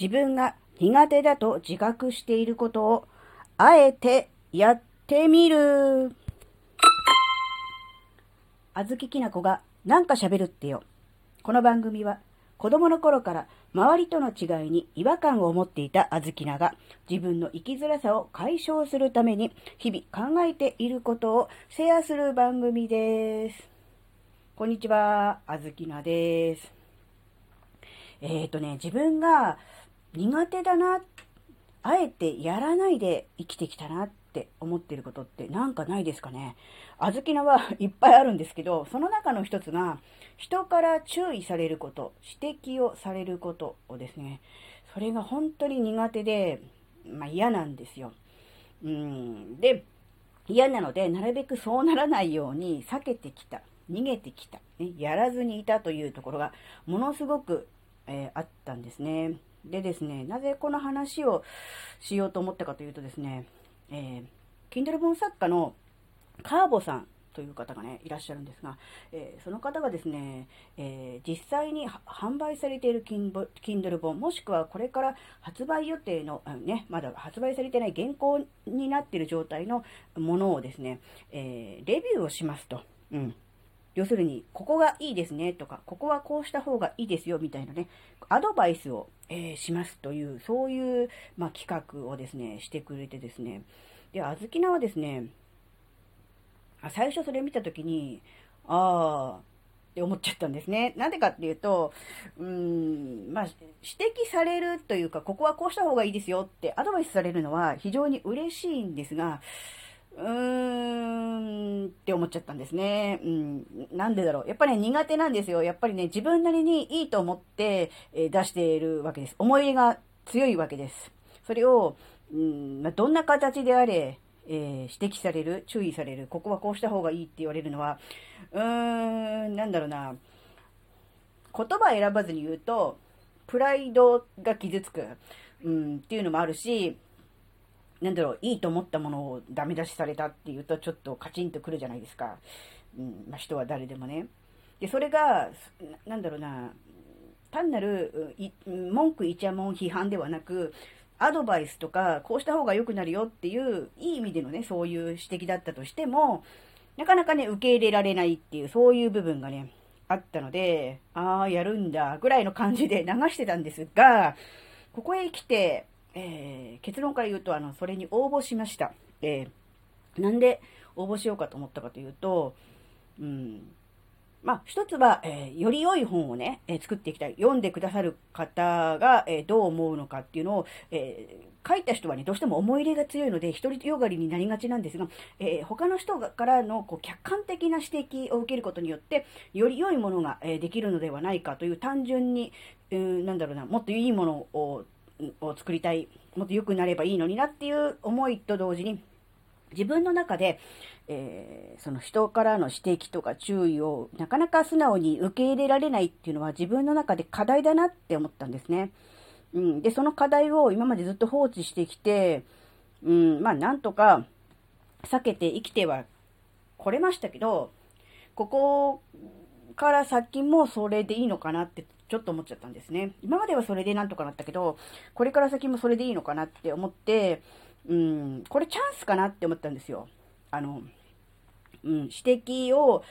自分が苦手だと自覚していることを、あえてやってみる。あずききなこがなんか喋るってよ。この番組は子供の頃から周りとの違いに違和感を持っていたあずきなが自分の生きづらさを解消するために日々考えていることをシェアする番組です。こんにちは、あずきなです。えっ、ー、とね、自分が苦手だな、あえてやらないで生きてきたなって思ってることってなんかないですかね。あずきなは いっぱいあるんですけど、その中の一つが、人から注意されること、指摘をされることをですね、それが本当に苦手で、まあ嫌なんですよ。うん。で、嫌なので、なるべくそうならないように避けてきた。逃げてきた、ね、やらずにいたというところがものすごく、えー、あったんですね。でですね、なぜこの話をしようと思ったかというとですね、えー、Kindle 本作家のカーボさんという方がね、いらっしゃるんですが、えー、その方がですね、えー、実際に販売されている Kindle 本、もしくはこれから発売予定の、ね、まだ発売されてない原稿になっている状態のものをですね、えー、レビューをしますと。うん。要するに、ここがいいですねとか、ここはこうした方がいいですよみたいなね、アドバイスを、えー、しますという、そういう、まあ、企画をですね、してくれてですね。で、あずきなはですね、最初それ見たときに、ああ、って思っちゃったんですね。なんでかっていうと、うん、まあ、指摘されるというか、ここはこうした方がいいですよってアドバイスされるのは非常に嬉しいんですが、うーんって思っちゃったんですね。うん。なんでだろう。やっぱり、ね、苦手なんですよ。やっぱりね、自分なりにいいと思って、え、出しているわけです。思い入れが強いわけです。それを、うんま、どんな形であれ、えー、指摘される、注意される、ここはこうした方がいいって言われるのは、うーん、なんだろうな。言葉選ばずに言うと、プライドが傷つく、うん、っていうのもあるし、なんだろう、いいと思ったものをダメ出しされたっていうと、ちょっとカチンとくるじゃないですか。うん、まあ、人は誰でもね。で、それが、なんだろうな、単なる文句いちゃもん批判ではなく、アドバイスとか、こうした方が良くなるよっていう、いい意味でのね、そういう指摘だったとしても、なかなかね、受け入れられないっていう、そういう部分がね、あったので、ああ、やるんだ、ぐらいの感じで流してたんですが、ここへ来て、えー、結論から言うと、あの、それに応募しました。えー、なんで応募しようかと思ったかというと、うん、まあ、一つは、えー、より良い本をね、えー、作っていきたい。読んでくださる方が、えー、どう思うのかっていうのを、え書いた人はね、どうしても思い入れが強いので、一人よがりになりがちなんですが、え他の人からのこう客観的な指摘を受けることによって、より良いものが、えできるのではないかという単純に、うん、なんだろうな、もっといいものをを作りたい、もっと良くなればいいのになっていう思いと同時に、自分の中で、えー、その人からの指摘とか注意をなかなか素直に受け入れられないっていうのは自分の中で課題だなって思ったんですね。うん、で、その課題を今までずっと放置してきて、うん、まあなんとか避けて生きてはこれましたけど、ここから先もそれでいいのかなってちょっと思っちゃったんですね。今まではそれでなんとかなったけど、これから先もそれでいいのかなって思って、うん、これチャンスかなって思ったんですよ。あの、うん、指摘を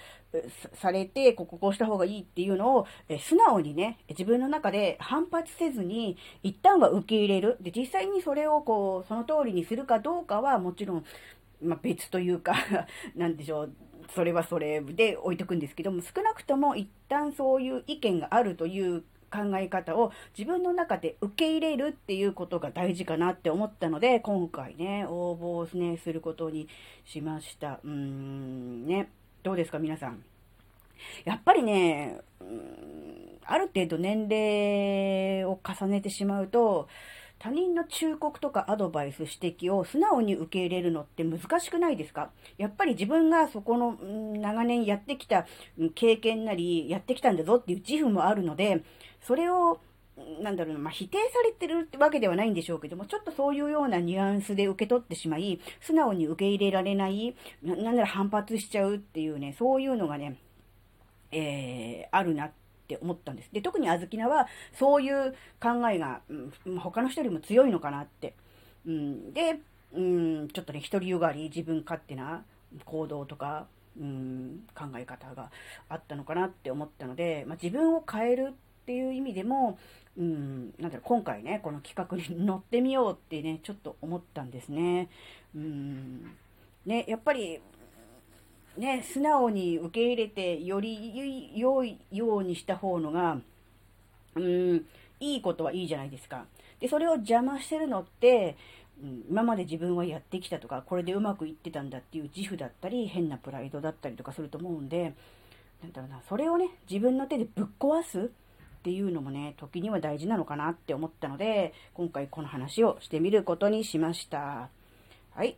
されて、こここうした方がいいっていうのを、え素直にね、自分の中で反発せずに、一旦は受け入れる。で、実際にそれをこう、その通りにするかどうかはもちろん、まあ、別というか なんでしょう、それはそれで置いとくんですけども、少なくとも一旦そういう意見があるという考え方を自分の中で受け入れるっていうことが大事かなって思ったので、今回ね、応募をね、することにしました。うーん、ね。どうですか、皆さん。やっぱりね、ある程度年齢を重ねてしまうと、他人の忠告とかアドバイス、指摘を素直に受け入れるのって難しくないですか？やっぱり自分がそこの長年やってきた経験なり、やってきたんだぞっていう自負もあるので、それをなんだろうな、まあ、否定されてるわけではないんでしょうけども、ちょっとそういうようなニュアンスで受け取ってしまい、素直に受け入れられない、なんなら反発しちゃうっていうね、そういうのがね、えー、あるなってって思ったんです。で、特にあずきなは、そういう考えが、うん、他の人よりも強いのかなって。うん、で、うん、ちょっとね、独りよがり、自分勝手な行動とか、うん、考え方があったのかなって思ったので、まあ、自分を変えるっていう意味でも、うん、なんだろう、今回ね、この企画に乗ってみようってね、ちょっと思ったんですね。うん、ね、やっぱり、ね、素直に受け入れて、より良いようにした方のが、うん、いいことはいいじゃないですか。で、それを邪魔してるのって、うん、今まで自分はやってきたとか、これでうまくいってたんだっていう自負だったり、変なプライドだったりとかすると思うんで、なんだろうな、それをね、自分の手でぶっ壊すっていうのもね、時には大事なのかなって思ったので、今回この話をしてみることにしました。はい。